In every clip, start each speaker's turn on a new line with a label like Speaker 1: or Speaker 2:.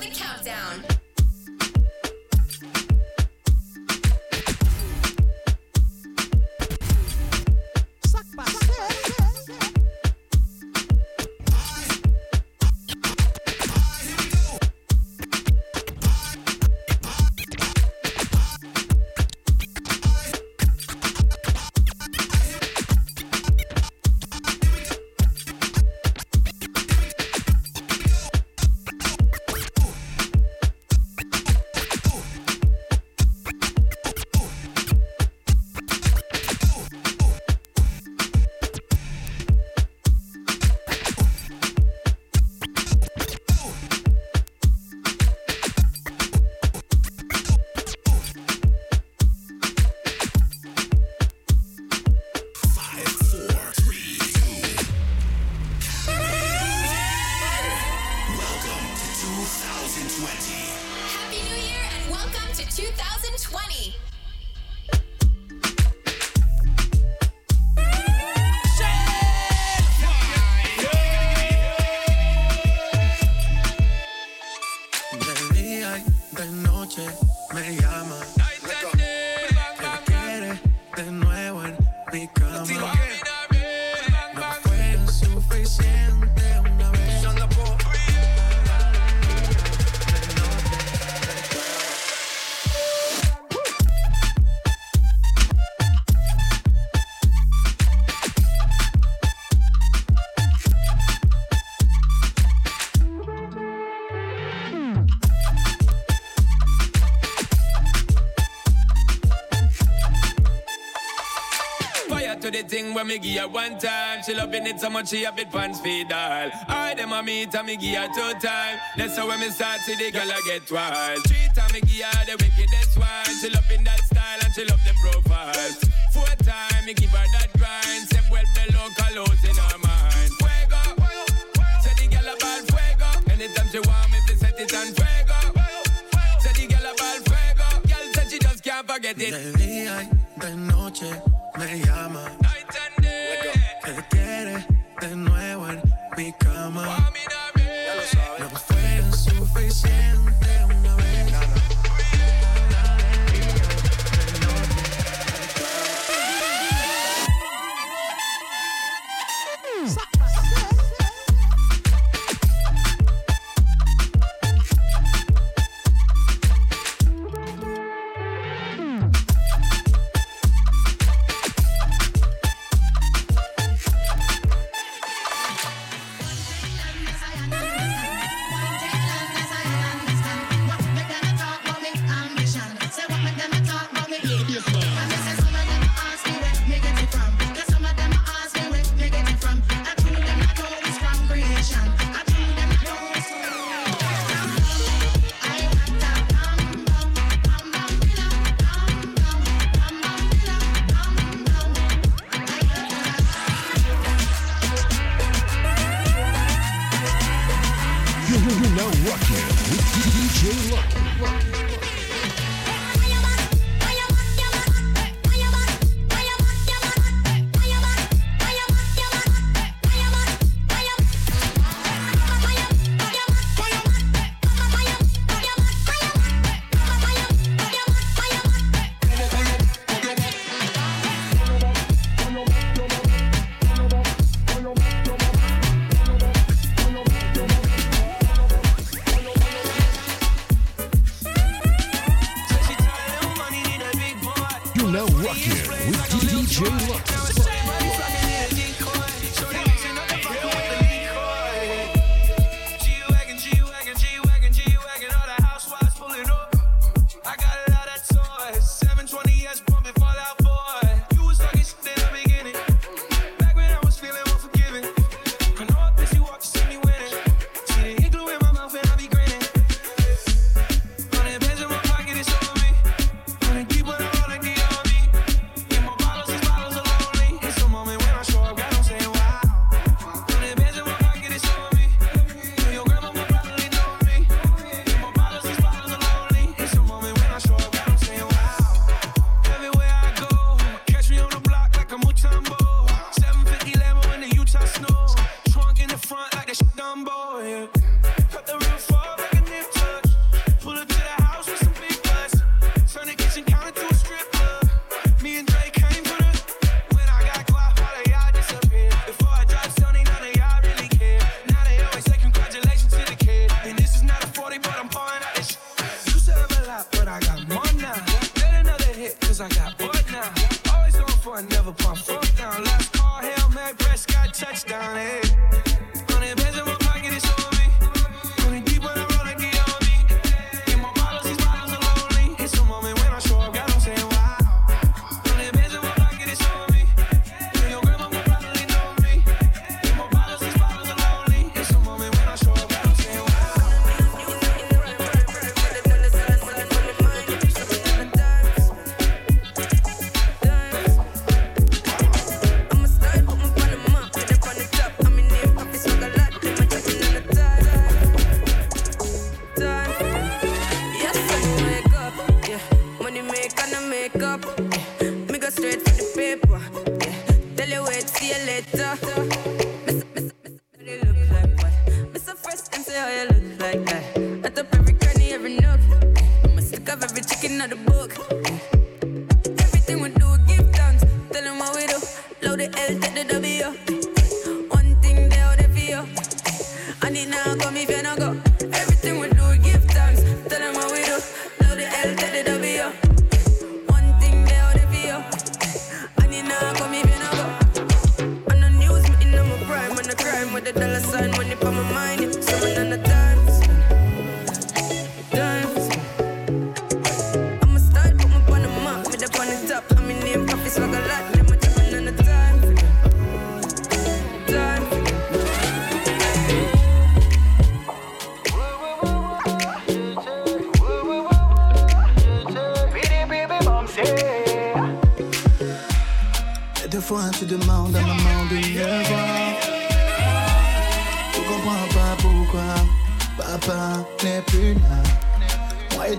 Speaker 1: the countdown. Me llama. Que quiere de nuevo en mi cama.
Speaker 2: Thing when me give her one time. She loving it so much she a bit pants feed all. I them a meet and me give her two time. That's how when me start see the girl I get wild. Three time me give her the wickedest one. She loving that style and she love the profile. Four time me give her that grind. Step well below colors in her mind. Fuego, say the girl about fuego. Anytime she want me to set it on fuego. Say the girl about fuego. Girl said she just can't forget it.
Speaker 1: De día y de noche me llama.
Speaker 3: You're, now rocking with DJ Lucky.
Speaker 4: J. Luck. Straight for the paper. Yeah. Tell you wait, see you later.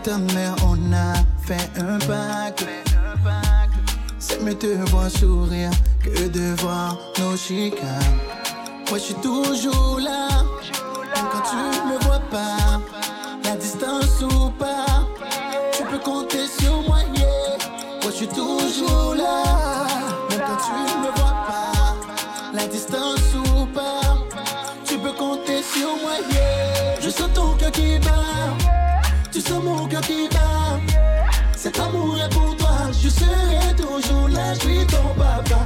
Speaker 5: Ta mère on a fait un pacte. C'est mieux te voir sourire que de voir nos chicanes. Moi je suis toujours là Même quand tu me vois pas. La distance ou pas Tu peux compter sur moi yeah. Moi je suis toujours là Même quand tu me vois pas. La distance ou pas Tu peux compter sur moi yeah. Je sens ton cœur qui bat Tu sens mon cœur qui bat Cet amour est pour toi. Je serai toujours là Je suis ton papa.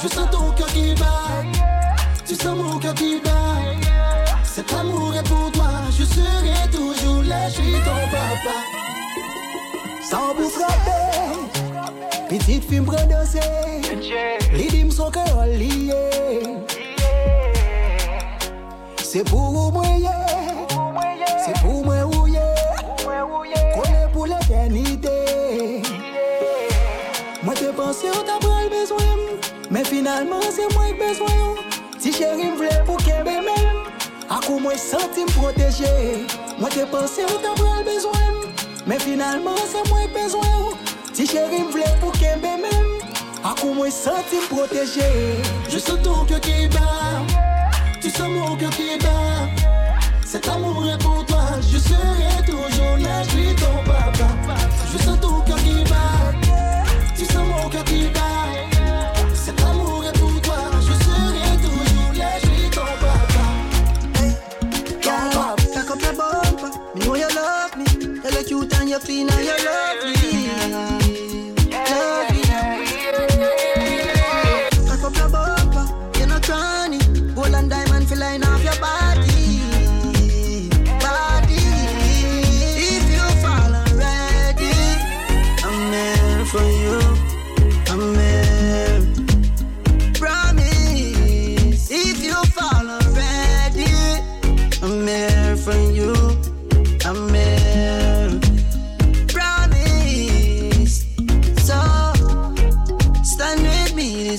Speaker 5: Je sens ton cœur qui bat. Tu sens mon cœur qui bat. Cet amour est pour toi. Je serai toujours là Je suis ton papa. Sans vous frapper Petite fille me danser Les dîmes sont que liés C'est pour moi yeah. Besoin. Mais finalement c'est moi qui besoin. Si chérie me voulait pour qu'elle même À quoi moi senti me protéger. Moi te pensé on t'a pas le besoin. Mais finalement c'est moi qui besoin. Si chérie me voulait pour qu'elle même À quoi moi senti me protéger. Je sens ton cœur qui bat. Tu sens mon cœur qui bat. Cet amour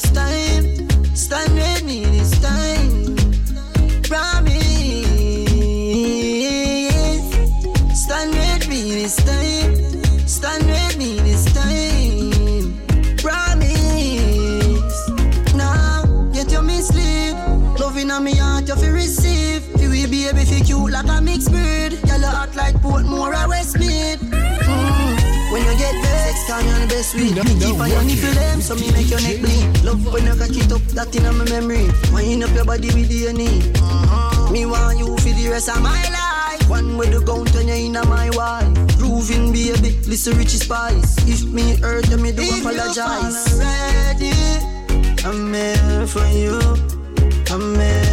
Speaker 6: está call me on the best week.
Speaker 3: You know-
Speaker 6: Me
Speaker 3: you know
Speaker 6: keep on your
Speaker 3: what
Speaker 6: nipple
Speaker 3: you-
Speaker 6: them, so me make your neck bleed. Love when you cock it up, that in my memory. Wind up your body with DNA. Uh-huh. Me want you for the rest of my life. One with the count and you in my wife. Proving baby, listen Richie Spice. If me hurt, then me do apologize. Ready, I'm here for you. I'm here.